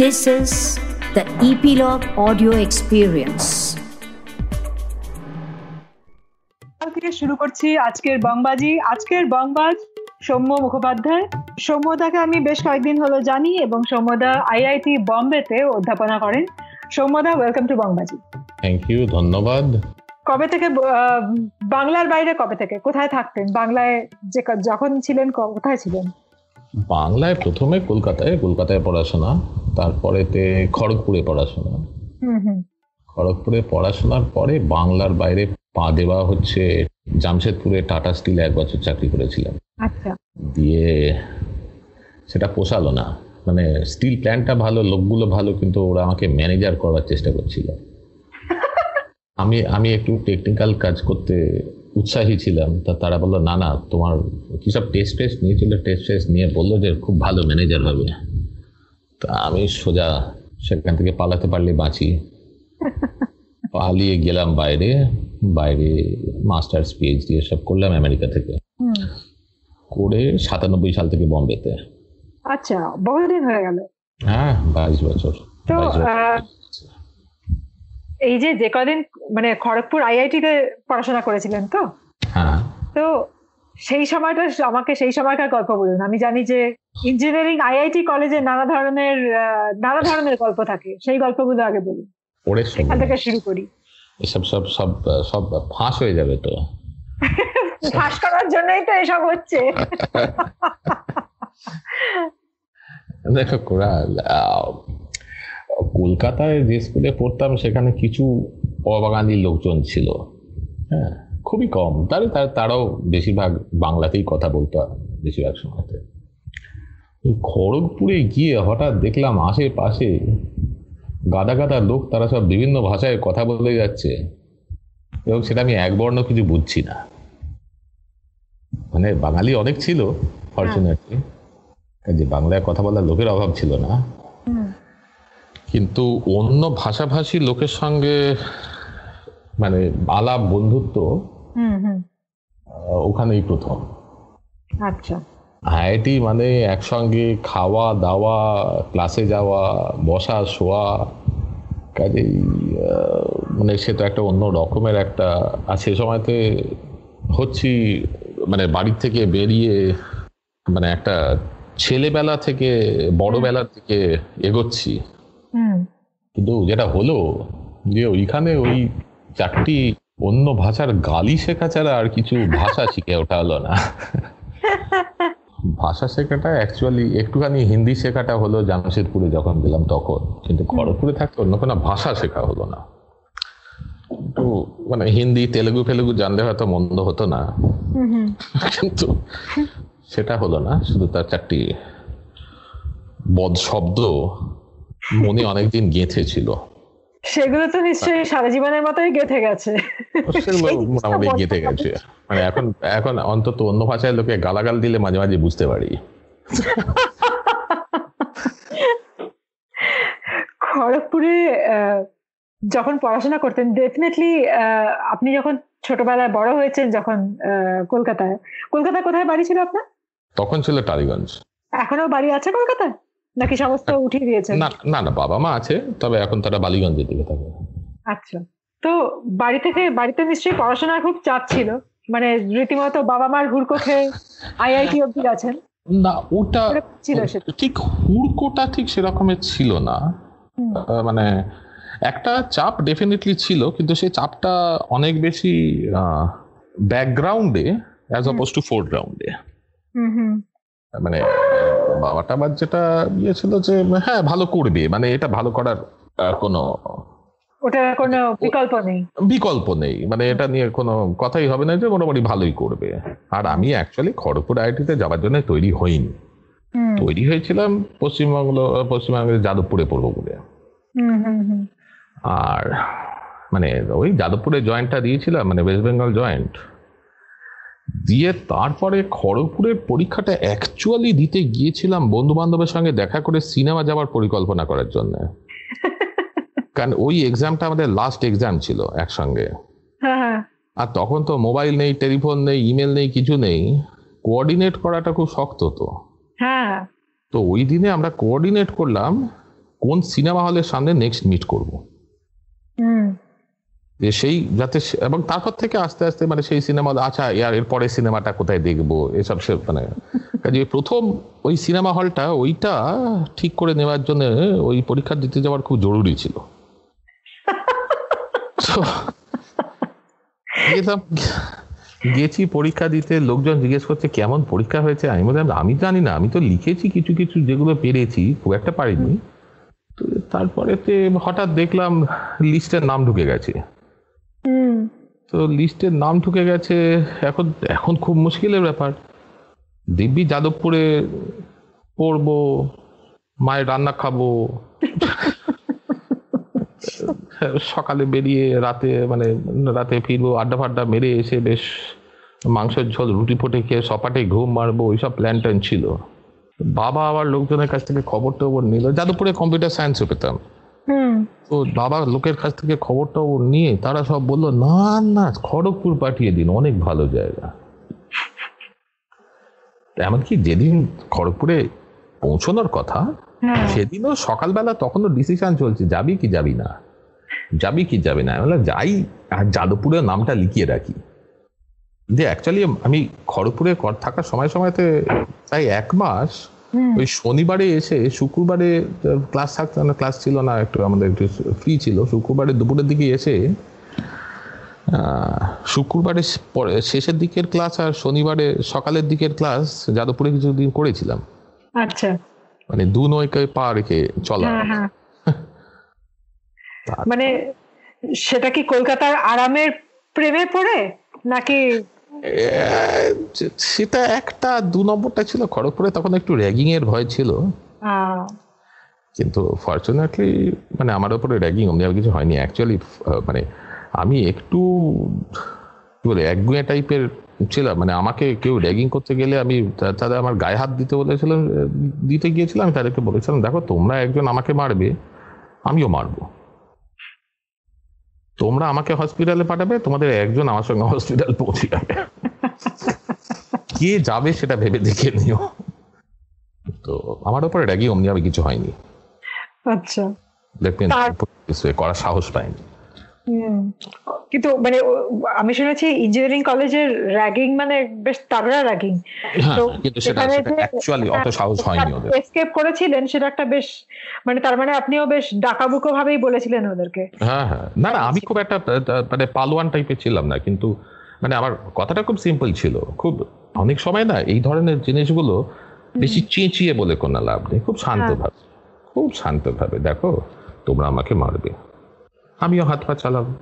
This is the Epilogue Audio Experience. থেকে শুরু করছি আজকের বংবাজি। আজকের বংবাজ সৌম্য মুখোপাধ্যায়। সৌম্যদাকে আমি বেশ কয়েকদিন হলো জানি এবং সৌম্যদা আইআইটি বম্বেতে অধ্যাপনা করেন। সৌম্যদা welcome to Bongbaji. Thank you ধন্যবাদ। কবে থেকে আহ, বাংলার বাইরে কবে থেকে? কোথায় থাকতেন? বাংলায় যে যখন ছিলেন কোথায় ছিলেন? বাংলায় প্রথমে কলকাতায় কলকাতায় পড়াশোনা তারপরেতে খড়গপুরে পড়াশোনা। খড়গপুরে পড়াশোনার পরে বাংলার বাইরে পা দেওয়া হচ্ছে জামশেদপুরে টাটা স্টিলে এক বছর চাকরি করেছিলাম। আচ্ছা। দিয়ে সেটা পোষালো না। মানে স্টিল প্ল্যান্টটা ভালো লোকগুলো ভালো কিন্তু ওরা আমাকে ম্যানেজার করার চেষ্টা করছিল। আমি আমি একটু টেকনিক্যাল কাজ করতে উৎসাহী ছিলাম। তা তারা বলল না না তোমার কিসব টেস্ট টেস্ট নিয়েছিল টেস্ট টেস্ট নিয়ে বলল যে খুব ভালো ম্যানেজার হবে। তা আমি সোজা সেখান থেকে পালাতে পারলে বাঁচি। পালিয়ে গেলাম বাইরে। বাইরে মাস্টার্স পিএইচডি এসব করলাম আমেরিকা থেকে। করে সাতানব্বই সাল থেকে বম্বেতে। আচ্ছা বহুদিন হয়ে গেল। হ্যাঁ বাইশ বছর। তো, 22 বছর। আহ, এই যে যে কদিন মানে খড়গপুর আইআইটি তে পড়াশোনা করেছিলেন তো? হ্যাঁ। তো সেই সময়টা আমাকে সেই সময়কার গল্প বলুন। আমি জানি যে ইঞ্জিনিয়ারিং আইআইটি কলেজে নানা ধরনের নানা ধরনের গল্প থাকে। সেই গল্পগুলো আগে বলুন। এখান থেকে শুরু করি। এসব সব সব সব ফাঁস হয়ে যাবে তো। ফাঁস করার জন্যই তো এসব হচ্ছে। দেখো কলকাতায় যে স্কুলে পড়তাম সেখানে কিছু অবাঙালি লোকজন ছিল। হ্যাঁ খুবই কম। তার তার- তারাও বেশিরভাগ বাংলাতেই কথা বলতো বেশিরভাগ সময়তে। খড়গপুরে গিয়ে হঠাৎ দেখলাম আশেপাশে গাদা গাদা লোক তারা সব বিভিন্ন ভাষায় কথা বলে যাচ্ছে। এবং সেটা আমি একবর্ণ কিছু বুঝছি না। মানে বাঙালি অনেক ছিল ফর্চুনেটলি যে বাংলায় কথা বলার লোকের অভাব ছিল না। কিন্তু অন্য ভাষাভাষী লোকের সঙ্গে মানে আলাপ বন্ধুত্ব ওখানেই প্রথম। আচ্ছা। আইআইটি মানে একসঙ্গে খাওয়া দাওয়া ক্লাসে যাওয়া বসা শোয়া কাজেই মানে সে তো একটা অন্য রকমের একটা আর সে সময়তে হচ্ছি মানে বাড়ির থেকে বেরিয়ে মানে একটা ছেলেবেলা থেকে বড়বেলার থেকে এগোচ্ছি। কিন্তু যেটা হলো যে ওইখানে ওই চারটি অন্য ভাষার গালি শেখা ছাড়া আর কিছু ভাষা শিখে ওঠা হলো না। ভাষা শেখাটা অ্যাকচুয়ালি একটুখানি হিন্দি শেখাটা হলো জামশেদপুরে যখন গেলাম তখন। কিন্তু খড়গপুরে থাকতে অন্য কোনো ভাষা শেখা হলো না। তো মানে হিন্দি তেলেগু ফেলেগু জানলে হয়তো মন্দ হতো না। কিন্তু সেটা হলো না শুধু তার চারটি বদ শব্দ। মনে অনেকদিন গেঁথে ছিল। সেগুলো তো নিশ্চয়ই সারা জীবনের মতোই গেঁথে গেছে। সেগুলো মোটামুটি গেঁথে গেছে। মানে এখন এখন অন্তত অন্য ভাষায় লোকে গালাগাল দিলে মাঝে মাঝে বুঝতে পারি। খড়গপুরে যখন পড়াশোনা করতেন ডেফিনেটলি আপনি যখন ছোটবেলায় বড় হয়েছেন যখন আহ, কলকাতায় কলকাতায় কোথায় বাড়ি ছিল আপনার? তখন ছিল টালিগঞ্জ। এখনও বাড়ি আছে কলকাতায়? নাকি সমস্ত উঠিয়ে দিয়েছেন? না না না বাবা মা আছে তবে এখন তারা বালিগঞ্জের দিকে থাকে। আচ্ছা। তো বাড়ি থেকে বাড়িতে নিশ্চয়ই পড়াশোনার খুব চাপ ছিল। মানে রীতিমতো বাবা মার হুড়কো খেয়ে আইআইটি অব্দি গেছেন না ওটা ছিল সেটা। ঠিক হুড়কোটা ঠিক সেরকমের ছিল না। মানে একটা চাপ ডেফিনেটলি ছিল কিন্তু সেই চাপটা অনেক বেশি ব্যাকগ্রাউন্ডে অ্যাজ। অপোজ টু ফোরগ্রাউন্ডে হুম হুম। মানে বাবাটা আবার যেটা ইয়ে ছিল যে হ্যাঁ ভালো করবে মানে এটা ভালো করার কোনো ওটার কোনো বিকল্প নেই। বিকল্প নেই মানে এটা নিয়ে কোনো কথাই হবে না যে মোটামুটি ভালোই করবে। আর আমি অ্যাকচুয়ালি খড়গপুর আইটিতে যাওয়ার জন্য তৈরি হইনি। তৈরি হয়েছিলাম পশ্চিমবঙ্গ পশ্চিমবঙ্গের যাদবপুরে পড়ব বলে। আর মানে ওই যাদবপুরে জয়েন্টটা দিয়েছিলাম মানে ওয়েস্ট বেঙ্গল জয়েন্ট দিয়ে তারপরে খড়গপুরের পরীক্ষাটা অ্যাকচুয়ালি দিতে গিয়েছিলাম বন্ধু বান্ধবের সঙ্গে দেখা করে সিনেমা যাওয়ার পরিকল্পনা করার জন্য। কারণ ওই এক্সামটা আমাদের লাস্ট এক্সাম ছিল একসঙ্গে। হ্যাঁ হ্যাঁ। আর তখন তো মোবাইল নেই টেলিফোন নেই ইমেল নেই কিছু নেই। কোঅর্ডিনেট করাটা খুব শক্ত তো। হ্যাঁ। তো ওই দিনে আমরা কোঅর্ডিনেট করলাম কোন সিনেমা হলের সামনে নেক্সট মিট করব। যে সেই যাতে এবং তারপর থেকে আস্তে আস্তে মানে সেই সিনেমা আচ্ছা ইয়ার এর পরে সিনেমাটা কোথায় দেখব? এসব সে মানে কাজে প্রথম ওই সিনেমা হলটা, ওইটা ঠিক করে নেওয়ার জন্য ওই পরীক্ষা দিতে যাওয়ার খুব জরুরি ছিল। গেছি পরীক্ষা দিতে, লোকজন জিজ্ঞেস করছে, কেমন পরীক্ষা হয়েছে? আমি বললাম, আমি জানি না, আমি তো লিখেছি কিছু কিছু যেগুলো পেরেছি, খুব একটা পারিনি। তো তারপরে হঠাৎ দেখলাম, লিস্টের নাম ঢুকে গেছে। তো লিস্টের নাম ঢুকে গেছে। এখন এখন খুব মুশকিলের ব্যাপার। দিব্যি যাদবপুরে পড়ব মায়ের রান্না খাব। সকালে বেরিয়ে রাতে মানে রাতে ফিরবো আড্ডা ফাড্ডা মেরে এসে বেশ মাংসের ঝোল রুটি ফুটে খেয়ে সপাটে ঘুম মারবো ওইসব প্ল্যান ট্যান ছিল। বাবা আবার লোকজনের কাছ থেকে খবর টবর নিল। যাদবপুরে কম্পিউটার সায়েন্সও পেতাম। তো বাবা লোকের কাছ থেকে খবরটা ও নিয়ে তারা সব বলল না না খড়গপুর পাঠিয়ে দিন অনেক ভালো জায়গা। এমনকি যেদিন খড়গপুরে পৌঁছানোর কথা সেদিনও সকালবেলা তখনও ডিসিশন চলছে যাবি কি যাবি না? যাবি কি যাবি না? আমি বললাম যাই আর যাদবপুরের নামটা লিখিয়ে রাখি। যে অ্যাকচুয়ালি আমি খড়গপুরে কর- থাকার সময় সময়তে প্রায় এক মাস ওই শনিবারে এসে শুক্রবারে ক্লাস থাকতো না ক্লাস ছিল না একটু আমাদের একটু ফ্রি ছিল। শুক্রবারে দুপুরের দিকে এসে শুক্রবারে শেষের দিকের ক্লাস আর শনিবারে সকালের দিকের ক্লাস যাদবপুরে কিছুদিন করেছিলাম। আচ্ছা। মানে দু নৌকায় পা রেখে চলা। হ্যাঁ হ্যাঁ। মানে সেটা কি কলকাতার আরামের প্রেমে পড়ে? নাকি সেটা একটা দু নম্বরটা ছিল খড়গপুরে তখন একটু র্যাগিং এর ভয় ছিল। কিন্তু ফর্চুনেটলি মানে আমার উপরে র্যাগিং অমনি আর কিছু হয়নি। অ্যাকচুয়ালি মানে আমি একটু কি বলে একগুঁয়ে টাইপের ছিলাম। মানে আমাকে কেউ র্যাগিং করতে গেলে আমি তাদের আমার গায়ে হাত দিতে বলেছিলাম দিতে গিয়েছিলাম আমি তাদেরকে বলেছিলাম দেখো তোমরা একজন আমাকে মারবে আমিও মারবো। তোমরা আমাকে হসপিটালে পাঠাবে তোমাদের একজন আমার সঙ্গে হসপিটাল পৌঁছে যাবে। কে যাবে সেটা ভেবে দেখে নিও। তো আমার উপরে র্যাগিং অমনি আমি কিছু হয়নি। আচ্ছা। দেখবেন করার সাহস পাইনি। কিন্তু মানে আমি শুনেছি ইঞ্জিনিয়ারিং কলেজের র্যাগিং মানে বেশ তাগড়া র্যাগিং হ্যাঁ তো সেখানে অ্যাকচুয়ালি অত সাহস হয়নি ওদের। এসকেপ করেছিলেন সেটা একটা বেশ মানে তার মানে আপনিও বেশ ডাকাবুকো ভাবেই বলেছিলেন ওদেরকে। হ্যাঁ হ্যাঁ। না না আমি খুব একটা মানে পালোয়ান টাইপের ছিলাম না কিন্তু মানে আমার কথাটা খুব সিম্পল ছিল। খুব অনেক সময় না এই ধরনের জিনিসগুলো বেশি চেঁচিয়ে বলে কোনো লাভ নেই খুব শান্তভাবে খুব শান্তভাবে। দেখো তোমরা আমাকে মারবে। আমিও হাত পা চালাবো।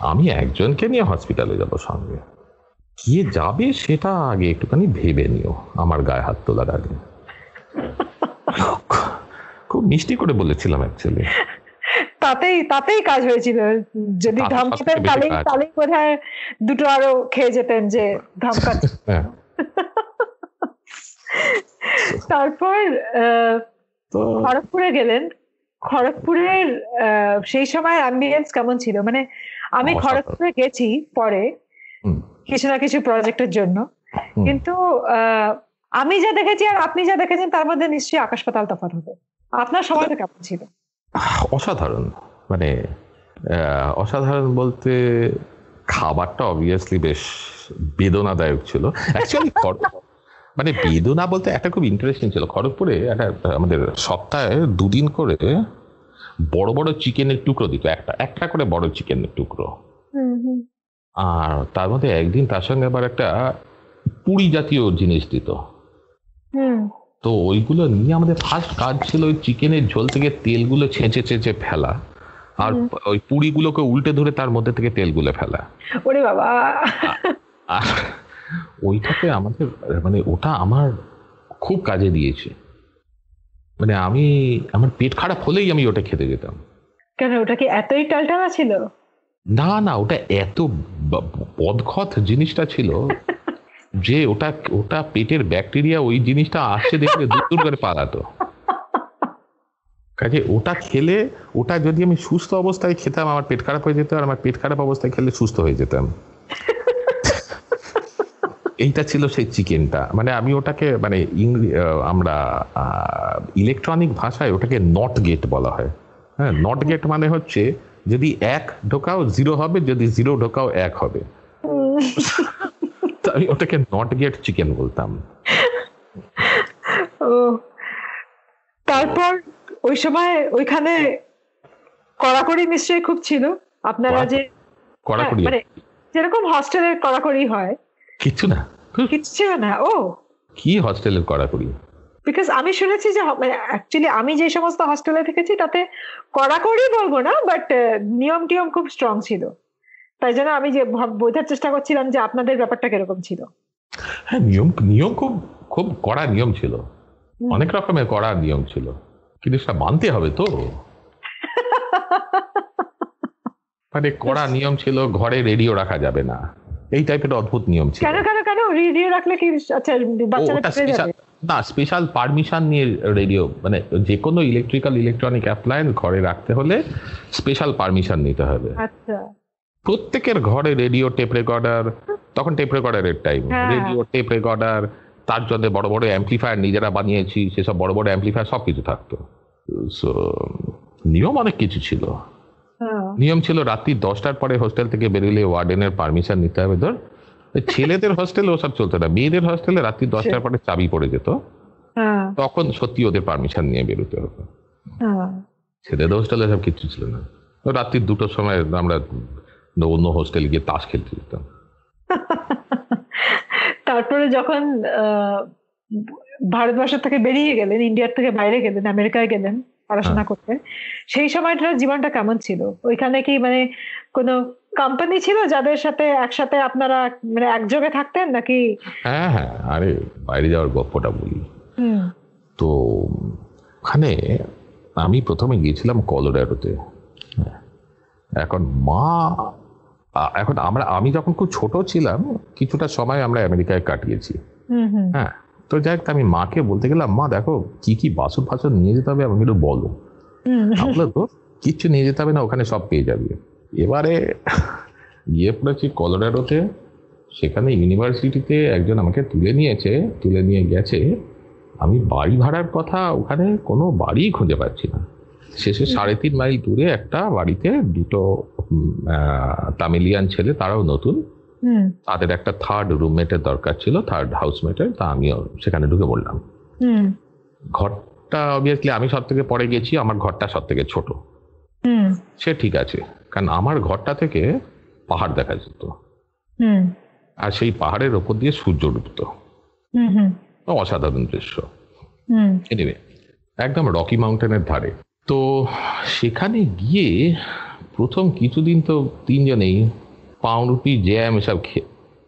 আমি একজনকে নিয়ে হসপিটালে যাব সঙ্গে। কে যাবে সেটা আগে একটুখানি ভেবে নিও আমার গায়ে হাত তোলার আগে। খুব মিষ্টি করে বলেছিলাম অ্যাকচুয়ালি তাতেই তাতেই কাজ হয়েছিল। যদি ধমকাতেন সবথেকে বেশি তাহলেই বোধ দুটো আরও খেয়ে যেতেন যে ধমকাচ্ছে হ্যাঁ। তারপর আহ, খড়গপুরে গেলেন। খড়গপুরের সেই সময় অ্যাম্বিয়েন্স কেমন ছিল? মানে আমি খড়গপুরে গেছি পরে কিছু না কিছু প্রজেক্টের জন্য। কিন্তু আমি যা দেখেছি আর আপনি যা দেখেছেন তার মধ্যে নিশ্চয়ই আকাশ পাতাল তফাৎ হবে। আপনার সময়টা কেমন ছিল? অসাধারণ। মানে অসাধারণ বলতে খাবারটা অবভিয়াসলি বেশ বেদনাদায়ক ছিল। অ্যাকচুয়ালি মানে বেদনা বলতে একটা খুব ইন্টারেস্টিং ছিল। খড়গপুরে একটা আমাদের সপ্তাহে দুদিন করে বড় বড় চিকেনের টুকরো দিত একটা একটা করে বড় চিকেনের টুকরো। আর তার মধ্যে একদিন তার সঙ্গে আবার একটা পুরি জাতীয় জিনিস দিত। তো ওইগুলো নিয়ে আমাদের ফার্স্ট কাজ ছিল ওই চিকেনের ঝোল থেকে তেলগুলো ছেঁচে ছেঁচে ফেলা। আর ওই পুরিগুলোকে উল্টে ধরে তার মধ্যে থেকে তেলগুলো ফেলা। ওরে বাবা! আর ওইটাতে আমাদের মানে ওটা আমার খুব কাজে দিয়েছে। মানে আমি আমার পেট খারাপ হলেই আমি ওটা খেতে যেতাম। কেন ওটা কি এতই টালটালা ছিল? না না ওটা এত বদখত জিনিসটা ছিল যে ওটা ওটা পেটের ব্যাকটেরিয়া ওই জিনিসটা আসছে দেখলে দূর দূর করে পালাতো। কাজে ওটা খেলে ওটা যদি আমি সুস্থ অবস্থায় খেতাম আমার পেট খারাপ হয়ে যেত আর আমার পেট খারাপ অবস্থায় খেলে সুস্থ হয়ে যেতাম। এইটা ছিল সেই চিকেনটা। মানে আমি ওটাকে মানে আমরা ইলেকট্রনিক ভাষায় ওটাকে নট গেট বলা হয়। হ্যাঁ নট গেট মানে হচ্ছে যদি এক ঢোকাও জিরো হবে যদি জিরো ঢোকাও এক হবে। আমি ওটাকে নট গেট চিকেন বলতাম। ও। তারপর ওই সময় ওইখানে কড়াকড়ি নিশ্চয়ই খুব ছিল। আপনারা যে কড়াকড়ি হ্যাঁ, মানে যেরকম হস্টেলের কড়াকড়ি হয় কিচ্ছু না। কিছু না ও। কি হস্টেলের কড়াকড়ি? বিকজ আমি শুনেছি যে মানে অ্যাকচুয়ালি আমি যে সমস্ত হস্টেলে থেকেছি তাতে কড়াকড়ি বলব না বাট নিয়ম টিয়ম খুব স্ট্রং ছিল। তাই জন্য আমি যে বোঝার চেষ্টা করছিলাম যে আপনাদের ব্যাপারটা কীরকম ছিল। হ্যাঁ নিয়ম নিয়ম খুব খুব কড়া নিয়ম ছিল। অনেক রকমের কড়া নিয়ম ছিল। কিন্তু সেটা মানতে হবে তো। মানে কড়া নিয়ম ছিল ঘরে রেডিও রাখা যাবে না। এই টাইপের অদ্ভুত নিয়ম ছিল। কেন কেন কেন? রেডিও রাখলে কি আচ্ছা বাচ্চারা পেয়ে যাবে। না স্পেশাল পারমিশন নিয়ে রেডিও মানে যে কোনো ইলেকট্রিক্যাল ইলেকট্রনিক অ্যাপ্লায়েন্স ঘরে রাখতে হলে স্পেশাল পারমিশন নিতে হবে। আচ্ছা। প্রত্যেকের ঘরে রেডিও টেপ রেকর্ডার তখন টেপ রেকর্ডারের টাইম। রেডিও টেপ রেকর্ডার তার জন্য বড় বড় অ্যাম্পলিফায়ার নিজেরা বানিয়েছি সেসব বড় বড় অ্যাম্পলিফায়ার সব কিছু থাকতো। সো নিয়ম অনেক কিছু ছিল। নিয়ম ছিল রাত্রি দশটার পরে হোস্টেল থেকে বেরোলে ওয়ার্ডেনের পারমিশন নিতে হবে। ধর ছেলেদের হোস্টেলে ওসব চলতো না। মেয়েদের হোস্টেলে রাত্রি দশটার পরে চাবি পড়ে যেত। হ্যাঁ। তখন সত্যি ওদের পারমিশন নিয়ে বেরোতে হতো। হ্যাঁ। ছেলেদের হোস্টেলে সব কিছু ছিল না। রাত্রি দুটোর সময় আমরা অন্য হোস্টেলে গিয়ে তাস খেলতে যেতাম। তারপরে যখন ভারতবর্ষ থেকে বেরিয়ে গেলেন ইন্ডিয়ার থেকে বাইরে গেলেন আমেরিকায় গেলেন পড়াশোনা করতে। সেই সময়টার জীবনটা কেমন ছিল? ওইখানে কি মানে কোনো কোম্পানি ছিল যাদের সাথে একসাথে আপনারা মানে একযোগে থাকতেন নাকি? হ্যাঁ হ্যাঁ। আরে বাইরে যাওয়ার গল্পটা বলি। হুম। তো ওখানে আমি প্রথমে গিয়েছিলাম কলোরাডোতে। হ্যাঁ। এখন মা এখন আমরা আমি যখন খুব ছোট ছিলাম কিছুটা সময় আমরা আমেরিকায় কাটিয়েছি। হুম হুম। হ্যাঁ। তো যাই হোক, আমি মাকে বলতে গেলাম মা দেখো কি কি বাসন ফাসন নিয়ে যেতে হবে আমাকে একটু বলো। আমরা তো কিচ্ছু নিয়ে যেতে হবে না ওখানে সব পেয়ে যাবে। এবারে গিয়ে পড়েছি কলোরাডোতে। সেখানে ইউনিভার্সিটিতে একজন আমাকে তুলে নিয়েছে তুলে নিয়ে গেছে। আমি বাড়ি ভাড়ার কথা ওখানে কোনো বাড়ি খুঁজে পাচ্ছি না। শেষে সাড়ে তিন মাইল দূরে একটা বাড়িতে দুটো তামিলিয়ান ছেলে তারাও নতুন তাদের একটা থার্ড রুমমেটের দরকার ছিল থার্ড হাউসমেটের তা আমিও সেখানে ঢুকে পড়লাম। হুম। ঘরটা অবভিয়াসলি আমি সব থেকে পরে গেছি আমার ঘরটা সব থেকে ছোট সে ঠিক আছে কারণ আমার ঘরটা থেকে পাহাড় দেখা যেত। আর সেই পাহাড়ের ওপর দিয়ে সূর্য ডুবতো। অসাধারণ দৃশ্য। এনিওয়ে একদম রকি মাউন্টেনের ধারে। তো সেখানে গিয়ে প্রথম কিছুদিন তো তিনজনেই পাউরুটি জ্যাম এসব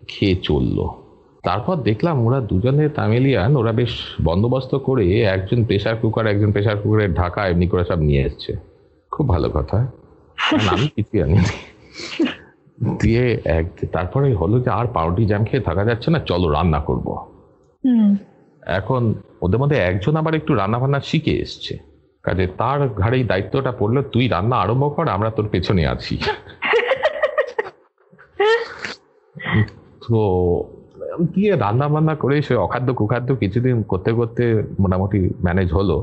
খেয়ে চলল। তারপর দেখলাম ওরা দুজনে তামিলিয়ান ওরা বেশ বন্দোবস্ত করে একজন প্রেসার কুকার একজন প্রেসার কুকারের ঢাকা এমনি করে সব নিয়ে এসছে। খুব ভালো কথা। আমি কিছু আনি দিয়ে এক তারপরে হলো যে আর পাউরুটি জ্যাম খেয়ে থাকা যাচ্ছে না চলো রান্না করব। হুম। এখন ওদের মধ্যে একজন আবার একটু রান্না বান্না শিখে এসছে। কাজে তার ঘাড়ে দায়িত্বটা পড়ল তুই রান্না আরম্ভ কর আমরা তোর পেছনে আছি। তো দিয়ে রান্না বান্না করে সে অখাদ্য কুখাদ্য কিছুদিন করতে করতে মোটামুটি ম্যানেজ হলো।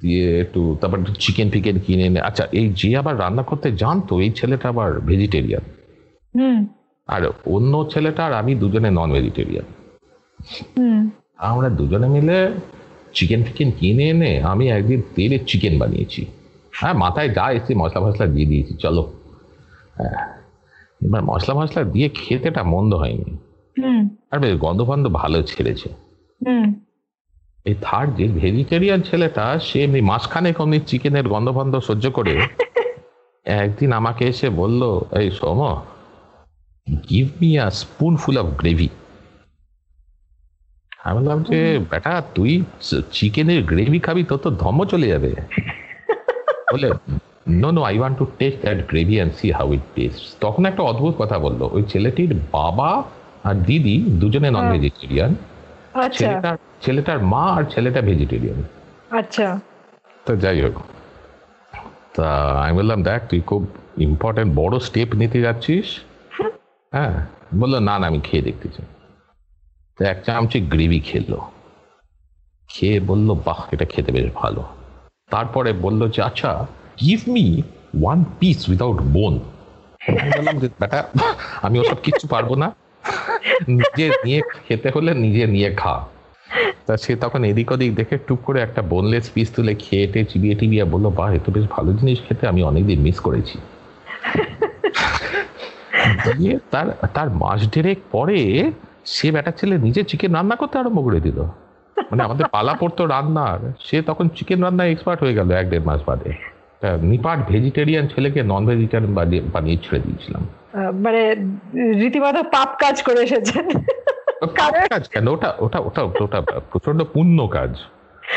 দিয়ে একটু তারপর চিকেন ফিকেন কিনে এনে আচ্ছা এই যে আবার রান্না করতে জানতো এই ছেলেটা আবার ভেজিটেরিয়ান আর অন্য ছেলেটা আর আমি দুজনে নন ভেজিটেরিয়ান আমরা দুজনে মিলে চিকেন ফিকেন কিনে এনে আমি একদিন তেলে চিকেন বানিয়েছি। হ্যাঁ মাথায় যা এসে মশলা ফসলা দিয়ে দিয়েছি চলো। হ্যাঁ এবার মশলা মশলা দিয়ে খেতেটা মন্দ হয়নি। আর বেশ গন্ধ ফন্ধ ভালো ছেড়েছে। এই থার্ড যে ভেজিটেরিয়ান ছেলেটা সে এমনি মাঝখানে অমনি চিকেনের গন্ধ ফন্ধ সহ্য করে একদিন আমাকে এসে বলল এই Som give me a spoonful of gravy আমি বললাম যে বেটা তুই চিকেনের গ্রেভি খাবি তোর তো ধম্ম চলে যাবে। বলে no no I want to taste that gravy and see how it taste তখন একটা অদ্ভুত কথা বলল। ওই ছেলেটির বাবা আর দিদি দুজনে নন ভেজিটেরিয়ান আচ্ছা। ছেলেটার ছেলেটার মা আর ছেলেটা ভেজিটেরিয়ান আচ্ছা। তো যাই হোক। তা আমি বললাম দেখ তুই খুব ইম্পর্টেন্ট বড় স্টেপ নিতে যাচ্ছিস। হ্যাঁ। বলল না না আমি খেয়ে দেখতে চাই। তো এক চামচে গ্রেভি খেলো। খেয়ে বলল বাহ এটা খেতে বেশ ভালো। তারপরে বলল যে আচ্ছা give me one piece without bone বললাম যে, বেটা, আমি ওসব কিচ্ছু পারব না। নিজে নিয়ে খেতে হলে নিজে নিয়ে খা। তা সে তখন এদিক ওদিক দেখে টুক করে একটা বোনলেস পিস তুলে খেয়ে চিবিয়ে টিবিয়ে বলল, বাহ, এ তো বেশ ভালো জিনিস খেতে, আমি অনেকদিন মিস করেছি। দিয়ে তার তার মাস ডেরেক পরে সে বেটা ছেলে নিজে চিকেন রান্না করতে আরম্ভ করে দিল। মানে আমাদের পালা পড়তো রান্নার, সে তখন চিকেন রান্নায় এক্সপার্ট হয়ে গেল এক দেড় মাস বাদে। তা নিপাট ভেজিটেরিয়ান ছেলেকে নন ভেজিটেরিয়ান বানিয়ে ছেড়ে দিয়েছিলাম। মানে রীতিমতো পাপ কাজ করে এসেছেন। কাজ কেন? ওটা ওটা ওটা ওটা প্রচণ্ড পুণ্য কাজ।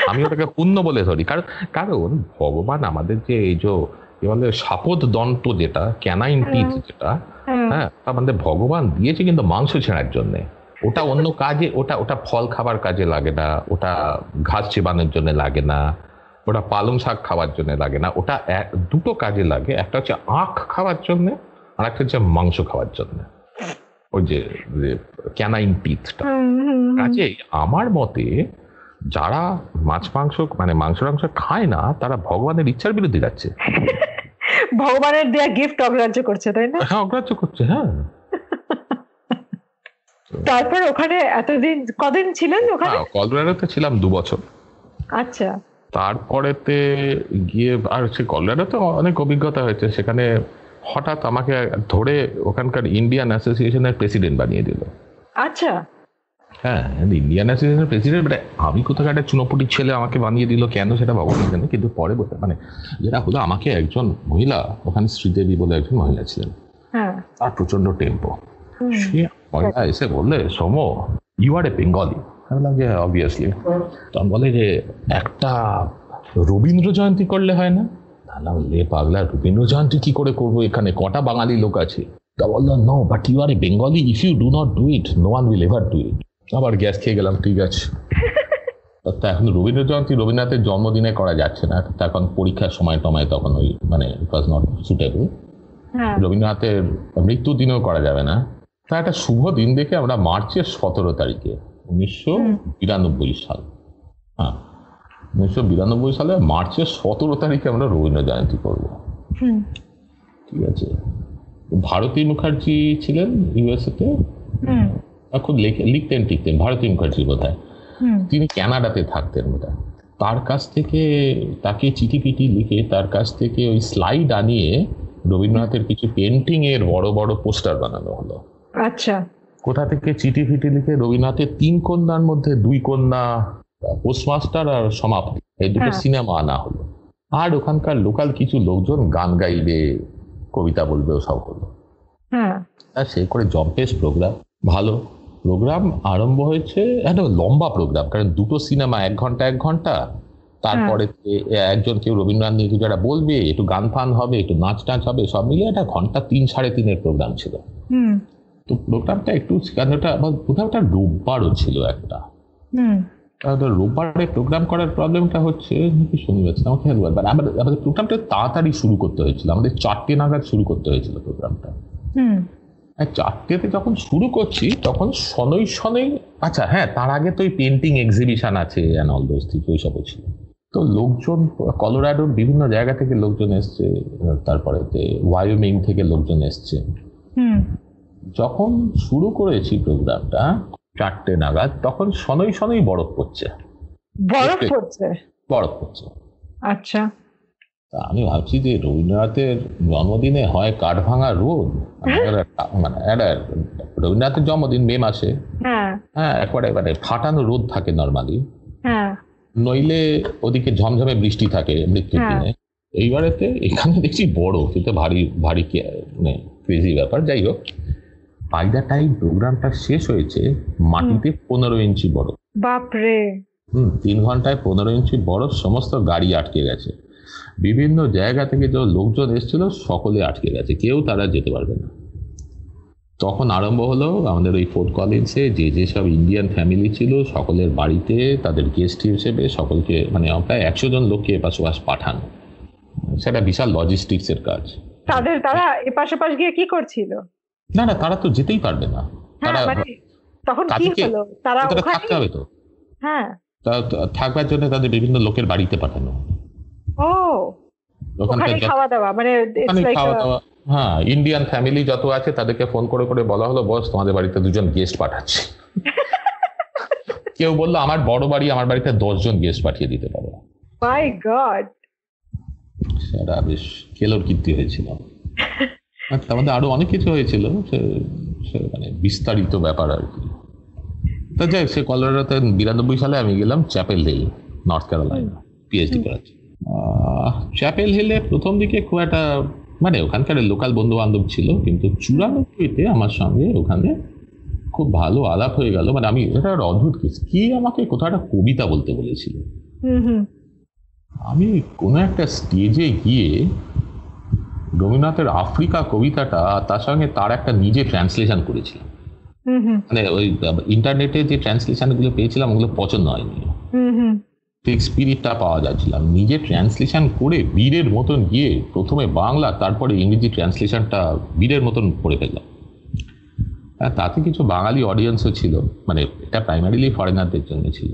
আমি ওটাকে পুণ্য বলে ধরি। কারণ কারণ ভগবান আমাদের যে এই যে বলে সাপদ দন্ত যেটা ক্যানাইন টিথ যেটা হ্যাঁ। ওটা আমাদের ভগবান দিয়েছে কিন্তু মাংস ছেঁড়ার জন্য। ওটা অন্য কাজে ওটা ওটা ফল খাবার কাজে লাগে না ওটা ঘাস চেবানোর জন্য লাগে না। ওটা পালং শাক খাওয়ার জন্য লাগে না। ওটা দুটো কাজে লাগে। একটা হচ্ছে আখ খাওয়ার জন্য আর একটা হচ্ছে মাংস খাওয়ার জন্য। ওই যে ক্যানাইন টিথটা। কাজেই আমার মতে যারা মাছ মাংস মানে মাংস মাংস খায় না তারা ভগবানের ইচ্ছার বিরুদ্ধে যাচ্ছে। ভগবানের দেয়া গিফট অগ্রাহ্য করছে তাই না? হ্যাঁ অগ্রাহ্য করছে হ্যাঁ। তারপর ওখানে এতদিন কদিন ছিলেন ওখানে? কলরাডোতে ছিলাম দু বছর। আচ্ছা। তারপরেতে গিয়ে আর সে কলরাডোতে অনেক অভিজ্ঞতা হয়েছে। সেখানে হঠাৎ আমাকে ধরে ওখানকার ইন্ডিয়ান অ্যাসোসিয়েশনের প্রেসিডেন্ট বানিয়ে দিল। আচ্ছা। হ্যাঁ ইন্ডিয়ান অ্যাসোসিয়েশনের প্রেসিডেন্ট মানে আমি কোথাও একটা চুনোপুটির ছেলে আমাকে বানিয়ে দিল কেন সেটা ভগবান জানে কিন্তু পরে বলতে মানে যেটা হলো আমাকে একজন মহিলা ওখানে শ্রীদেবী বলে একজন মহিলা ছিলেন। হ্যাঁ। তার প্রচণ্ড টেম্পো সে মহিলা এসে বললে সোম ইউ আর এ বেঙ্গলি আমি বললাম যে অবভিয়াসলি তখন বলে যে একটা রবীন্দ্র জয়ন্তী করলে হয় না? বললাম লে পাগলা রবীন্দ্র জয়ন্তী কি করে করব? এখানে কটা বাঙালি লোক আছে? তা বলল no but you are a Bengali if you do not do it no one will ever do it আবার গ্যাস খেয়ে গেলাম ঠিক আছে। তা এখন রবীন্দ্র জয়ন্তী রবীন্দ্রনাথের জন্মদিনে করা যাচ্ছে না। তা এখন পরীক্ষার সময় টমায় তখন ওই মানে ইট ওয়াজ নট সুটেবল রবীন্দ্রনাথের মৃত্যু দিনেও করা যাবে না। তা একটা শুভ দিন দেখে আমরা মার্চের সতেরো তারিখে উনিশশো বিরানব্বই সাল। হ্যাঁ উনিশশো বিরানব্বই সালে মার্চের সতেরো তারিখে আমরা রবীন্দ্র জয়ন্তী করব। ঠিক আছে? ভারতী মুখার্জি ছিলেন ইউএসএতে। খুব লিখতেন টিখতেন। ভারতী মুখার্জি বোধ তিনি কানাডাতে থাকতেন বোধ তার কাছ থেকে তাকে চিঠি পিটি লিখে তার কাছ থেকে ওই স্লাইড আনিয়ে রবীন্দ্রনাথের কিছু পেন্টিং এর বড় বড় পোস্টার বানানো হলো। আচ্ছা। কোথা থেকে চিঠি ফিটি লিখে রবীন্দ্রনাথের তিন কন্যার মধ্যে দুই কন্যা পোস্টমাস্টার আর সমাপ্তি এই দুটো হ্যাঁ। সিনেমা আনা হলো। আর ওখানকার লোকাল কিছু লোকজন গান গাইবে কবিতা বলবে সব হলো। হ্যাঁ। আর সেই করে জম্পেস প্রোগ্রাম ভালো। প্রোগ্রাম আরম্ভ হয়েছে একটা লম্বা প্রোগ্রাম কারণ দুটো সিনেমা এক ঘণ্টা এক ঘণ্টা। তারপরে একজন কেউ রবীন্দ্রনাথ নিয়ে কিছু একটা বলবে একটু গান ফান হবে একটু নাচ টাচ হবে সব মিলিয়ে একটা ঘণ্টা তিন সাড়ে তিনের প্রোগ্রাম ছিল। হুম। তো প্রোগ্রামটা একটু কারণ ওটা কোথাও একটা রোববারও ছিল একটা। রোববারে প্রোগ্রাম করার প্রবলেমটা হচ্ছে শনিবার ছিল আমাকে করবার আমাদের প্রোগ্রামটা তাড়াতাড়ি শুরু করতে হয়েছিল আমাদের চারটে নাগাদ শুরু করতে হয়েছিল প্রোগ্রামটা চারটেতে যখন শুরু করছি তখন শনৈ শনৈ আচ্ছা হ্যাঁ তার আগে তো ওই পেন্টিং এক্সিবিশন আছে অ্যান্ড অল দোজ থিং ওইসবও ছিল। তো লোকজন কলোরাডোর বিভিন্ন জায়গা থেকে লোকজন এসছে তারপরে ওয়ায়োমিং থেকে লোকজন এসছে। হুম। যখন শুরু করেছি প্রোগ্রামটা চারটে নাগাদ তখন শনৈ শনৈ বরফ পড়ছে। বরফ পড়ছে? বরফ পড়ছে। আচ্ছা। আমি ভাবছি যে রবীন্দ্রনাথের জন্মদিনে হয় কাঠ ভাঙা রোদ মানে একটা রবীন্দ্রনাথের জন্মদিন মে মাসে। হ্যাঁ। হ্যাঁ একবারে মানে ফাটানো রোদ থাকে নর্মালি হ্যাঁ। নইলে ওদিকে ঝমঝমে বৃষ্টি থাকে মৃত্যুর হ্যাঁ। দিনে। এইবারেতে এখানে দেখছি বড় সেটা ভারী ভারী কে- মানে ক্রেজি ব্যাপার। যাই হোক বাই দ্য টাইম প্রোগ্রামটা শেষ হয়েছে মাটিতে পনেরো ইঞ্চি বরফ বাপরে। হুম তিন ঘন্টায় পনেরো ইঞ্চি বরফ সমস্ত গাড়ি আটকে গেছে। বিভিন্ন জায়গা থেকে যে লোকজন এসেছিল সকলে আটকে গেছে। কেউ তারা যেতে পারবে না। তখন আরম্ভ হলো আমাদের ওই ফোর্ট কলেজে যে যে সব ইন্ডিয়ান ফ্যামিলি ছিল সকলের বাড়িতে তাদের গেস্ট হিসেবে সকলকে মানে প্রায় একশো জন লোককে এপাশ ওপাশ পাঠানো। সেটা বিশাল লজিস্টিক্সের কাজ। তাদের তারা এপাশ ওপাশ গিয়ে কি করছিল? না না তারা তো যেতেই পারবে না। হ্যাঁ তারা মানে তখন কি হলো? তারা থাকতে হবে তো। হ্যাঁ। থাকবার জন্য তাদের বিভিন্ন লোকের বাড়িতে পাঠানো। ও ওখানে খাওয়া দাওয়া মানে খাওয়া দাওয়া। হ্যাঁ ইন্ডিয়ান ফ্যামিলি যত আছে তাদেরকে ফোন করে করে বলা হলো বস তোমাদের বাড়িতে দুজন গেস্ট পাঠাচ্ছি। কেউ বলল আমার বড় বাড়ি আমার বাড়িতে দশজন গেস্ট পাঠিয়ে দিতে পারো। My god! সেটা বেশ কেলোর কীর্তি হয়েছিল। তার মধ্যে আরও অনেক কিছু হয়েছিল। সে- মানে বিস্তারিত ব্যাপার আর কি। তা যাই সে কলোরাডোতে বিরানব্বই সালে আমি গেলাম Chapel Hill North Carolina PhD করার চ্যাপেল হিলে প্রথম দিকে খুব একটা মানে ওখানকার লোকাল বন্ধু বান্ধব ছিল কিন্তু চুরানব্বইতে আমার সঙ্গে ওখানে খুব ভালো আলাপ হয়ে গেল। মানে আমি এটা অদ্ভুত কেস কি আমাকে কোথাও একটা কবিতা বলতে বলেছিল? আমি কোনো একটা স্টেজে গিয়ে রবীন্দ্রনাথের আফ্রিকা কবিতাটা তার সঙ্গে তার একটা নিজে ট্রান্সলেশন করেছিলাম। মানে ওই ইন্টারনেটে যে ট্রান্সলেশনগুলো পেয়েছিলাম ওগুলো পছন্দ হয়নি। ঠিক স্পিরিটটা পাওয়া যাচ্ছিলাম নিজে ট্রান্সলেশন করে বীরের মতন গিয়ে প্রথমে বাংলা তারপরে ইংরেজি ট্রান্সলেশনটা বীরের মতন পড়ে ফেললাম। হ্যাঁ, তাতে কিছু বাঙালি অডিয়েন্সও ছিল। মানে এটা প্রাইমারিলি ফরেনারদের জন্য ছিল।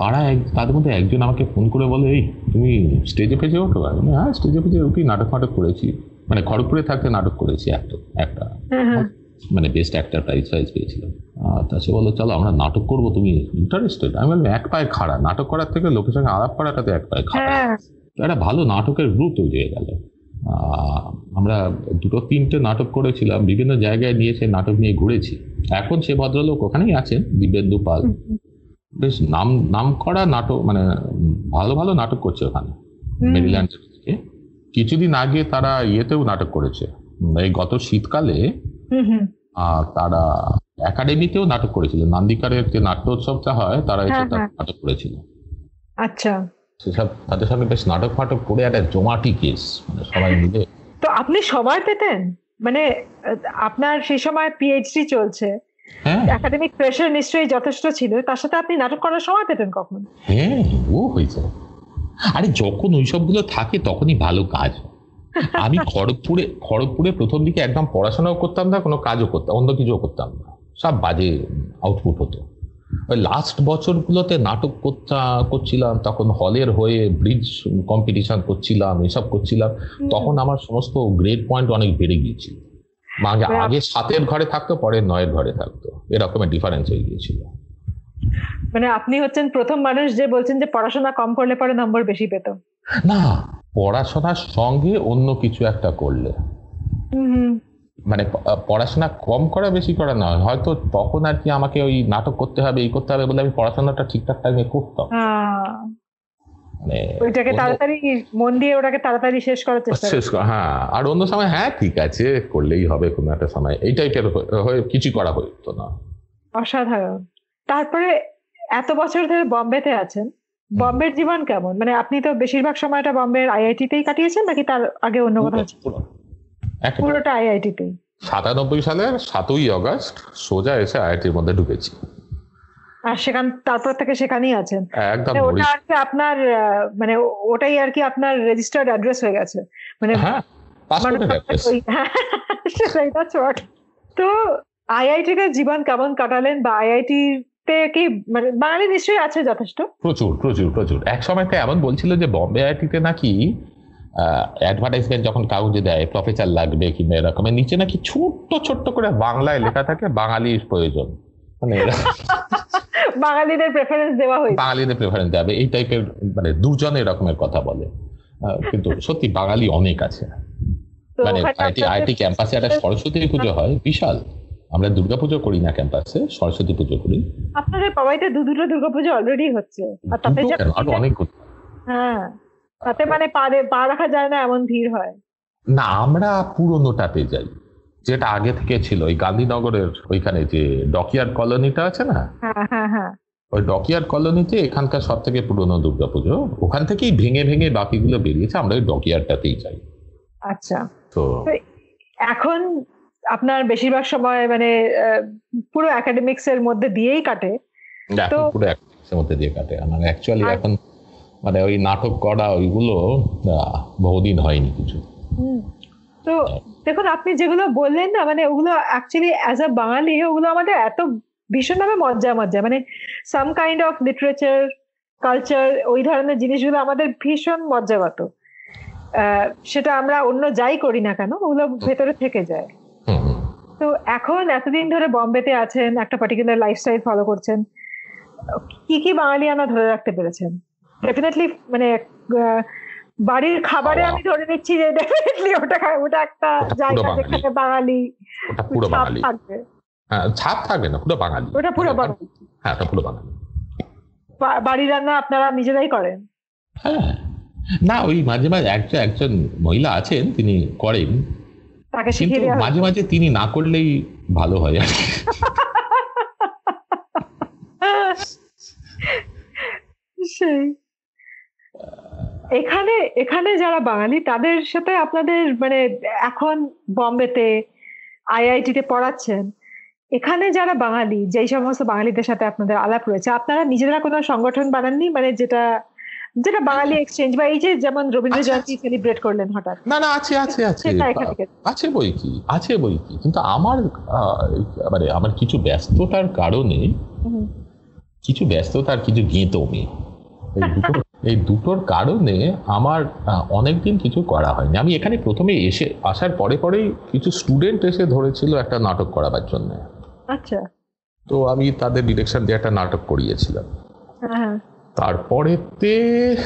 তারা এক- তাদের মধ্যে একজন আমাকে ফোন করে বলে এই তুমি স্টেজে ফেজে ওঠো আমি হ্যাঁ স্টেজে ফেজে উঠি নাটক ফাটক করেছি। মানে খড়গপুরে থাকতে নাটক করেছি একটা একটা। হ্যাঁ, হ্যাঁ। মানে বেস্ট অ্যাক্টার প্রাইজ ফাইজ পেয়েছিলাম আর তা সে বলল চলো আমরা নাটক করব তুমি ইন্টারেস্টেড আমি বললাম এক পায়ে খাড়া নাটক করার থেকে লোকের সঙ্গে আলাপ করাটাতে এক পায়ে খাড়া। হ্যাঁ। একটা ভালো নাটকের গ্রুপ তৈরি হয়ে গেল। আহ, আমরা দুটো তিনটে নাটক করেছিলাম বিভিন্ন জায়গায় নিয়ে সে নাটক নিয়ে ঘুরেছি। এখন সে ভদ্রলোক ওখানেই আছেন দিব্যেন্দু পাল। বেশ নাম নাম করা নাটক মানে ভালো ভালো নাটক করছে ওখানে হুম। মেরিল্যান্ডের দিকে। কিছুদিন আগে তারা ইয়েতেও নাটক করেছে। এই গত শীতকালে তারা একাডেমিতেও নাটক করেছিল। নান্দিকারের যে নাট্যোৎসবটা হয় তারা হ্যাঁ, তার হ্যাঁ। নাটক করেছিল। আচ্ছা। সেসব তাদের সঙ্গে বেশ নাটক ফাটক করে একটা জমাটি কেস মানে সবাই মিলে। তো আপনি সময় পেতেন? মানে আপনার সেই সময় পিএইচডি চলছে। একাডেমিক প্রেশার নিশ্চয়ই যথেষ্ট ছিল তার সাথে আপনি নাটক করার সময় পেতেন কখন? হ্যাঁ ও হয়েছে। আরে যখন ওইসবগুলো থাকে তখনই ভালো কাজ। আমি খড়গপুরে খড়গপুরে প্রথম দিকে একদম পড়াশোনাও করতাম না কোনো কাজও করতাম অন্য কিছুও করতাম না। সব বাজে আউটপুট হতো। ওই লাস্ট বছরগুলোতে নাটক করতা করছিলাম তখন হলের হয়ে ব্রিজ কম্পিটিশন করছিলাম এসব করছিলাম। তখন আমার সমস্ত গ্রেড পয়েন্ট অনেক বেড়ে গিয়েছিল। মানে আগে সাতের ঘরে থাকতো পরে নয়ের ঘরে থাকতো। এরকমের ডিফারেন্স হয়ে গিয়েছিল। মানে আপনি হচ্ছেন প্রথম মানুষ যে বলছেন যে পড়াশোনা কম করলে পরে নম্বর বেশি পেত। না পড়াশোনার সঙ্গে অন্য কিছু একটা করলে। মানে পড়াশোনা কম করা বেশি করা নয়। হয়তো তখন আর কি আমাকে ওই নাটক করতে হবে এই করতে হবে বলে আমি পড়াশোনাটা ঠিকঠাক টাইমে করতাম। আহ, মানে ওইটাকে তাড়াতাড়ি মন দিয়ে ওটাকে তাড়াতাড়ি শেষ করার চেষ্টা শেষ করা- হ্যাঁ আর অন্য সময় হ্যাঁ ঠিক আছে করলেই হবে কোনো একটা সময়। এই টাইপের হয়ে কিছু করা হতো না। অসাধারণ। তারপরে এত বছর ধরে বম্বেতে আছেন। বম্বের জীবন কেমন? মানে আপনি তো বেশিরভাগ সময়টা বম্বের আইআইটি তেই কাটিয়েছেন নাকি তার আগে অন্য কোথাও। পুরোটা আইআইটি তেই সাতানব্বই সালের সাতই আগস্ট সোজা এসে আইআইটির মধ্যে ঢুকেছি। আর সেখান তারপর থেকে সেখানেই আছেন। একদম মানে ওটা আর কি আপনার মানে ওটাই আর কি আপনার রেজিস্টার্ড অ্যাড্রেস হয়ে গেছে। মানে হ্যাঁ what. তো আইআইটি তে জীবন কেমন কাটালেন বা আইআইটি তে কি মানে বাঙালি নিশ্চয়ই আছে যথেষ্ট। প্রচুর প্রচুর প্রচুর। এক সময় তো এমন বলছিল যে বম্বে আইআইটিতে নাকি অ্যাডভার্টাইজমেন্ট যখন কাগজে দেয় প্রফেসর লাগবে কিংবা এরকমের নিচে নাকি ছোট্ট ছোট্ট করে বাংলায় লেখা থাকে বাঙালির প্রয়োজন। মানে বাঙালিদের প্রেফারেন্স দেওয়া হয়েছে। বাঙালিদের প্রেফারেন্স দেবে এই টাইপের মানে দুজন এরকমের কথা বলে। কিন্তু সত্যি বাঙালি অনেক আছে। মানে আইটি আইটি ক্যাম্পাসে একটা সরস্বতী পুজো হয় বিশাল। আমরা দুর্গাপুজো করি না ক্যাম্পাসে সরস্বতী পুজো করি। আপনাদের পাবাইতে দু দুটো দুর্গাপুজো অলরেডি হচ্ছে। আর তাতে আরও অনেক হ্যাঁ। তাতে মানে পা পা রাখা যায় না এমন ভিড় হয়। না আমরা পুরোনোটাতে যাই। যেটা আগে থেকে ছিল ওই গান্ধীনগরের ওইখানে যে ডকিয়ার্ড কলোনিটা আছে না? হ্যাঁ হ্যাঁ হ্যাঁ। ওই ডকিয়ার্ড কলোনিতে এখানকার সব থেকে পুরোনো দুর্গাপুজো ওখান থেকেই ভেঙে ভেঙে বাকিগুলো বেরিয়েছে আমরা ওই ডকিয়ার্ডটাতেই যাই। আচ্ছা। তো এখন আপনার বেশিরভাগ সময় মানে পুরো একাডেমিক্স এর মধ্যে দিয়েই কাটে। তো- পুরো একশোর মধ্যে দিয়ে কাটে। আমার অ্যাকচুয়ালি এখন মানে ওই নাটক করা ওইগুলো বহুদিন হয়নি কিছু। হুম। তো দেখুন আপনি যেগুলো বললেন না মানে ওগুলো অ্যাকচুয়ালি অ্যাজ আ বাঙালি ওগুলো আমাদের এত ভীষণভাবে মজ্জা মজ্জা। মানে some kind of literature culture ওই ধরনের জিনিসগুলো আমাদের ভীষণ মজ্জাগত। সেটা আমরা অন্য যাই করি না কেন ওগুলো ভেতরে থেকে যায়। তো এখন এতদিন ধরে বম্বেতে আছেন একটা পার্টিকুলার লাইফস্টাইল ফলো করছেন। কি কি বাঙালিয়ানা ধরে রাখতে পেরেছেন? ডেফিনেটলি মানে বাড়ির খাবারে আমি ধরে নিচ্ছি যে ডেফিনেটলি ওটা ওটা একটা জায়গা যেখানে বাঙালি পুরো বাঙালি। হ্যাঁ ছাপ থাকবে না পুরো বাঙালি। ওটা পুরো বাঙালি। হ্যাঁ ওটা পুরো বাঙালি। বাড়ি রান্না আপনারা নিজেরাই করেন? হ্যাঁ। না ওই মাঝে মাঝে একজন একজন মহিলা আছেন তিনি করেন। তাকে কিন্তু শিখিয়ে দেওয়া মাঝে মাঝে তিনি না করলেই ভালো হয় আর কি। সেই। এখানে এখানে যারা বাঙালি তাদের সাথে আপনাদের মানে এখন বম্বেতে আইআইটি তে পড়াচ্ছেন এখানে যারা বাঙালি যেই সমস্ত বাঙালিদের সাথে আপনাদের আলাপ রয়েছে আপনারা নিজেরা কোনো সংগঠন বানাননি? মানে যেটা যেটা বাঙালি এক্সচেঞ্জ বা এই যে যেমন রবীন্দ্র আচ্ছা, জয়ন্তী সেলিব্রেট করলেন হঠাৎ। না না আছে আছে আছে। আছে বই কি? আছে বই কি? কিন্তু আমার মানে আমার কিছু ব্যস্ততার কারণে কিছু ব্যস্ততার কিছু গেঁতমি। দুটো এই দুটোর কারণে আমার অনেকদিন কিছু করা হয়নি। আমি এখানে প্রথমে এসে আসার পরে পরেই কিছু স্টুডেন্ট এসে ধরেছিল একটা নাটক করাবার জন্য। আচ্ছা। তো আমি তাদের ডিরেকশন দিয়ে একটা নাটক করিয়েছিলাম। হ্যাঁ হ্যাঁ। তারপরেতে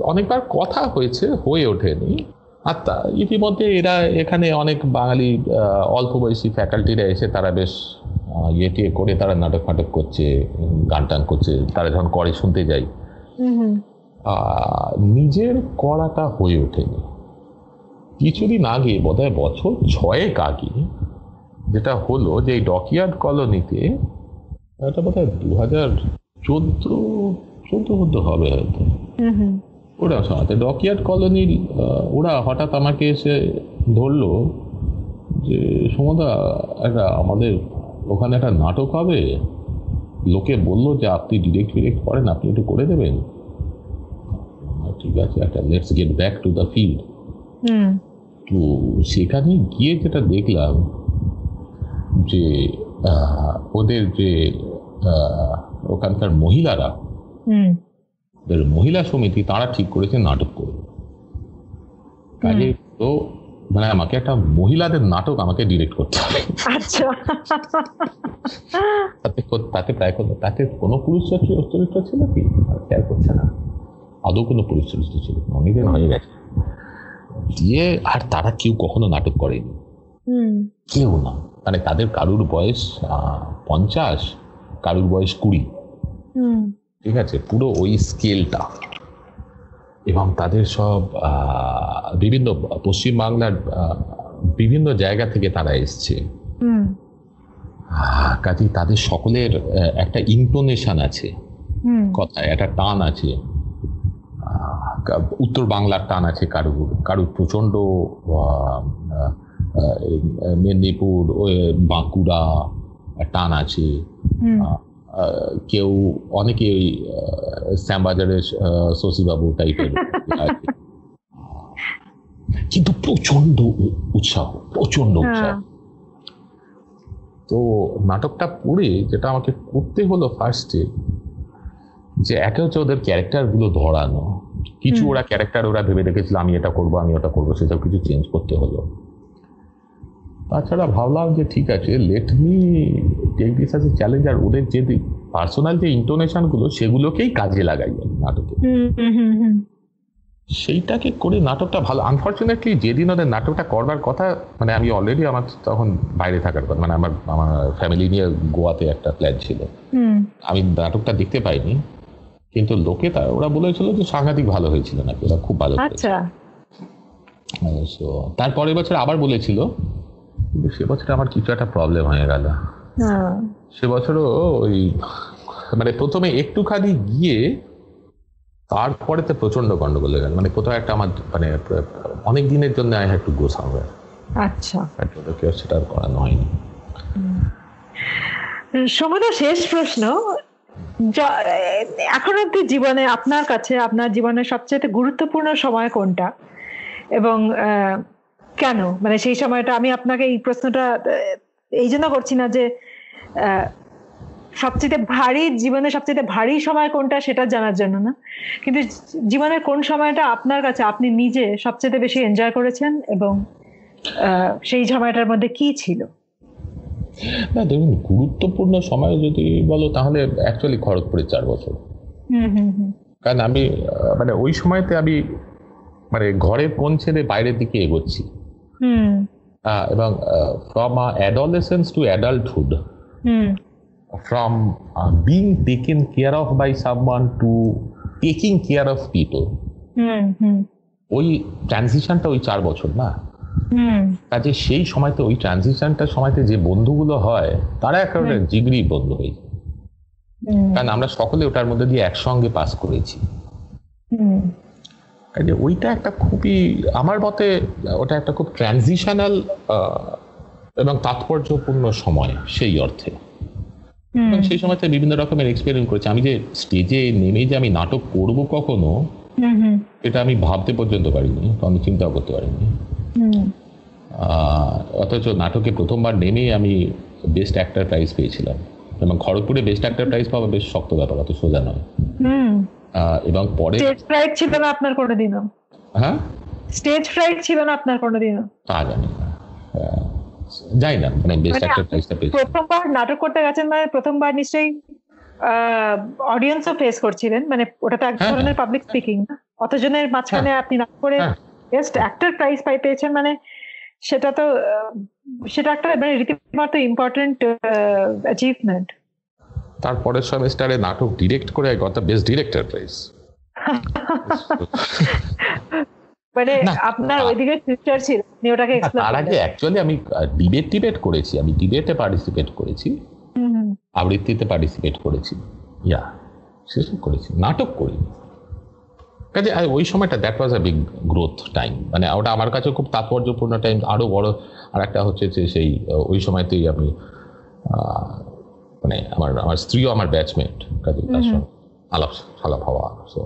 অনেকবার কথা হয়েছে হয়ে ওঠেনি। আর তা ইতিমধ্যে এরা এখানে অনেক বাঙালি অল্প বয়সী ফ্যাকাল্টিরা এসে তারা বেশ ইয়ে টিয়ে করে তারা নাটক ফাটক করছে গান টান করছে। তারা যখন করে শুনতে আহ, নিজের করাটা হয়ে ওঠেনি। কিছুদিন আগে বোধহয় বছর ছয়েক আগে যেটা হলো যে এই ডকইয়ার্ড কলোনিতে এটা বোধহয় দু হাজার চোদ্দ চোদ্দ মধ্যে হবে হয়তো। হুম হুম। ওরা সাথে ডকইয়ার্ড কলোনির ওরা হঠাৎ আমাকে এসে ধরলো যে সমদা একটা আমাদের ওখানে একটা নাটক হবে লোকে বলল যে আপনি ডিরেক্ট ফিরেক্ট করেন আপনি একটু করে দেবেন। আহ, ঠিক আছে একটা let's get back to the field তো সেখানে গিয়ে যেটা দেখলাম যে ওদের যে ওখানকার মহিলারা মহিলা সমিতি তারা ঠিক করেছে নাটক করবে কাজে তো মানে আমাকে একটা মহিলাদের নাটক আমাকে ডিরেক্ট করতে হবে। আচ্ছা। তাতে তাতে প্রায় কোনো তাতে কোনো পুরুষ চরিত্র ছিল কি? খেয়াল করছে না। আদৌ কোনো পুরুষ চরিত্র ছিল অনেকদিন হয়ে গেছে। দিয়ে আর তারা কেউ কখনো নাটক করেনি। হুম। কেউ না। মানে তাদের কারুর বয়স পঞ্চাশ কারুর বয়স কুড়ি। হুম। ঠিক আছে? পুরো ওই স্কেলটা এবং তাদের সব বিভিন্ন পশ্চিমবাংলার আহ, বিভিন্ন জায়গা থেকে তারা এসছে। কাজেই তাদের সকলের একটা ইন্টোনেশন আছে। কথায় একটা টান আছে। উত্তর বাংলার টান আছে কারুর কারুর প্রচণ্ড মেদিনীপুর ওই বাঁকুড়া টান আছে। কেউ অনেকে ওই শ্যামবাজারের শশীবাবু টাইপের কিন্তু প্রচণ্ড উৎসাহ প্রচণ্ড উৎসাহ। হ্যাঁ। তো নাটকটা পড়ে যেটা আমাকে করতে হলো ফার্স্টে যে একে হচ্ছে ওদের ক্যারেক্টারগুলো ধরানো। কিছু ওরা ক্যারেক্টার ওরা ভেবে রেখেছিল আমি এটা করব আমি ওটা করব সেসব কিছু চেঞ্জ করতে হলো। তাছাড়া ভাবলাম যে ঠিক আছে let me take this as a challenge আর ওদের যে পার্সোনাল যে ইন্টোনেশনগুলো সেগুলোকেই কাজে লাগাই নাটকে। সেইটাকে করে নাটকটা ভালো। আনফর্চুনেটলি যেদিন ওদের নাটকটা করবার কথা মানে আমি অলরেডি আমার তখন বাইরে থাকার কথা মানে আমার আমার ফ্যামিলি নিয়ে গোয়াতে একটা প্ল্যান ছিল। হুম। আমি নাটকটা দেখতে পাইনি কিন্তু লোকে তা ওরা বলেছিল যে সাংঘাতিক ভালো হয়েছিল নাকি ওরা খুব ভালো আচ্ছা। সো তারপরের বছর আবার বলেছিল কিন্তু সে বছর আমার কিছু একটা প্রবলেম হয়ে গেল। হ্যাঁ। সে বছরও ওই মানে প্রথমে একটুখানি গিয়ে তারপরে তো প্রচণ্ড গন্ডগোল হয়ে গেল। মানে কোথাও একটা আমার মানে অনেক দিনের জন্য I had to go somewhere আচ্ছা। কেউ সেটা আর করানো হয়নি। সমুদ্র শেষ প্রশ্ন। এখন অব্দি জীবনে আপনার কাছে আপনার জীবনের সবচেয়ে গুরুত্বপূর্ণ সময় কোনটা? এবং আহ, কেন? মানে সেই সময়টা আমি আপনাকে এই প্রশ্নটা এই জন্য করছি না যে সবচেয়ে ভারী জীবনের সবচেয়ে ভারী সময় কোনটা সেটা জানার জন্য না। কিন্তু জীবনের কোন সময়টা আপনার কাছে আপনি নিজে সবচেয়ে বেশি এনজয় করেছেন এবং সেই সময়টার মধ্যে কি ছিল? না দেখুন গুরুত্বপূর্ণ সময় যদি বলো তাহলে অ্যাকচুয়ালি খড়গপুরে চার বছর। হুম হুম হুম। কারণ আমি মানে ওই সময়তে আমি মানে ঘরে কোন ছেড়ে বাইরের দিকে এগোচ্ছি। এবং from adolescence to adulthood from being uh, being taken care of to taking care of care of people হুম হুম। ওই ট্রানজিশনটা ওই চার বছর না? হুম। কাজে সেই সময়তে ওই ট্রানজিশনটার সময়তে যে বন্ধুগুলো হয় তারা একেবারে জিগরি বন্ধু হয়ে যায়। কারণ আমরা সকলে ওটার মধ্যে দিয়ে একসঙ্গে পাস করেছি। কাজে ওইটা একটা খুবই আমার মতে ওটা একটা খুব ট্রানজিশনাল এবং তাৎপর্যপূর্ণ সময় সেই অর্থে। সেই সময়তে বিভিন্ন রকমের এক্সপেরিমেন্ট করেছি। আমি যে স্টেজে নেমে যে আমি নাটক করব কখনো এটা আমি ভাবতে পর্যন্ত পারিনি তো আমি চিন্তাও করতে পারিনি। অথচ নাটকে প্রথমবার নেমেই আমি বেস্ট অ্যাক্টর প্রাইজ পেয়েছিলাম। এবং খড়গপুরে বেস্ট অ্যাক্টর প্রাইজ পাওয়া বেশ শক্ত ব্যাপার অত সোজা নয়। এবং পরে স্টেজ ফ্রাইট ছিল না আপনার কোনোদিনও? হ্যাঁ? স্টেজ ফ্রাইট ছিল না আপনার কোনোদিনও? তা জানি না। যাই না মানে বেস্ট মানে অ্যাক্টর প্রাইজটা পেয়েছি। প্রথমবার নাটক করতে গেছেন মানে প্রথমবার নিশ্চয়ই অডিয়েন্সও ফেস করছিলেন মানে ওটা তো এক হ্যাঁ, ধরনের পাবলিক স্পিকিং না। অতজনের মাঝখানে আপনি নাটক করে হ্যাঁ। বেস্ট অ্যাক্টর প্রাইজ পাই পেয়েছেন মানে সেটা তো সেটা একটা মানে রীতিমতো ইম্পর্টেন্ট অ্যাচিভমেন্ট তারপরের সেমিস্টারে নাটক ডিরেক্ট করে গত বেস্ট ডিরেক্টর প্রাইজ মানে আপনার ওইদিকে ফিউচার ছিল আপনি ওটাকে তার আগে অ্যাকচুয়ালি আমি ডিবেট টিবেট করেছি আমি ডিবেটে পার্টিসিপেট করেছি। আবৃত্তিতে পার্টিসিপেট করেছি। ইয়া সেসব করেছি নাটক করি। কাজে ওই সময়টা that was a big growth time মানে ওটা আমার কাছে খুব তাৎপর্যপূর্ণ টাইম আরও বড় আর একটা হচ্ছে যে সেই ওই সময়তেই আমি মানে আমার আমার স্ত্রীও আমার ব্যাচমেট কাজে তার সঙ্গে আলাপ সালাপ হওয়া সো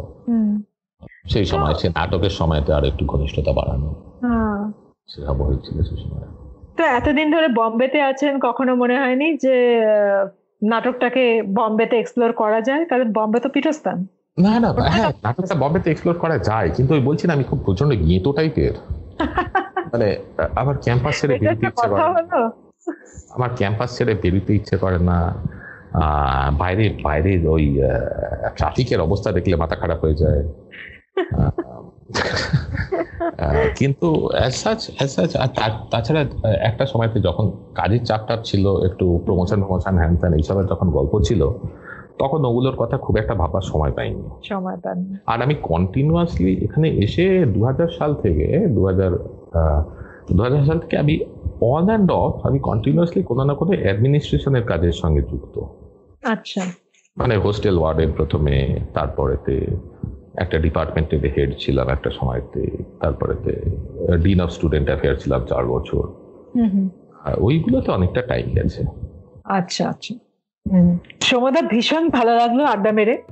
সেই সময় সে নাটকের সময়তে আর একটু ঘনিষ্ঠতা বাড়ানো। সেসব হয়েছিল সেই সময়। তো এতদিন ধরে বম্বেতে আছেন কখনো মনে হয়নি যে নাটকটাকে বম্বেতে এক্সপ্লোর করা যায়? কারণ বম্বে তো পীঠস্থান। না না হ্যাঁ নাটকটা বম্বেতে এক্সপ্লোর করা যায় কিন্তু ওই বলছি না আমি খুব প্রচণ্ড গেঁতো টাইপের মানে আহ, আমার ক্যাম্পাস ছেড়ে এটা বেরোতে কথা। হলো। আমার ক্যাম্পাস ছেড়ে বেরোতে ইচ্ছে করে না। বাইরে বাইরে ওই ট্রাফিকের অবস্থা দেখলে মাথা খারাপ হয়ে যায়। কিন্তু তাছাড়া একটা সময়তে যখন কাজের চাপটা ছিল একটু প্রমোশন প্রমোশন হ্যান ত্যান এইসবের যখন গল্প ছিল তখন ওগুলোর কথা খুব একটা ভাবার সময় পাইনি। সময় পান আর আমি কন্টিনিউয়াসলি এখানে এসে দু হাজার সাল থেকে দু হাজার দু সাল থেকে আমি অন অ্যান্ড অফ আমি কন্টিনিউয়াসলি কোনো না কোনো অ্যাডমিনিস্ট্রেশনের কাজের সঙ্গে যুক্ত। আচ্ছা। মানে হোস্টেল ওয়ার্ডের প্রথমে তারপরেতে একটা ডিপার্টমেন্টের হেড ছিলাম একটা সময়তে তারপরেতে ডিন অফ স্টুডেন্ট অ্যাফেয়ার ছিলাম চার বছর। হুম হুম। আর ওইগুলোতে অনেকটা টাইম গেছে। আচ্ছা আচ্ছা। সমদা ভীষণ ভালো লাগল আড্ডা মেরে।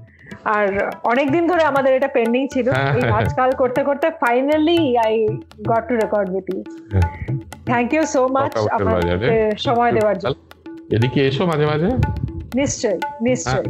আর অনেকদিন ধরে আমাদের এটা পেন্ডিং ছিল। হ্যাঁ, এই আজকাল করতে করতে finally I got to record with you thank you so much বাজারে। সময় দেওয়ার জন্য। এদিকে এসো মাঝে মাঝে। নিশ্চয়ই নিশ্চয়ই।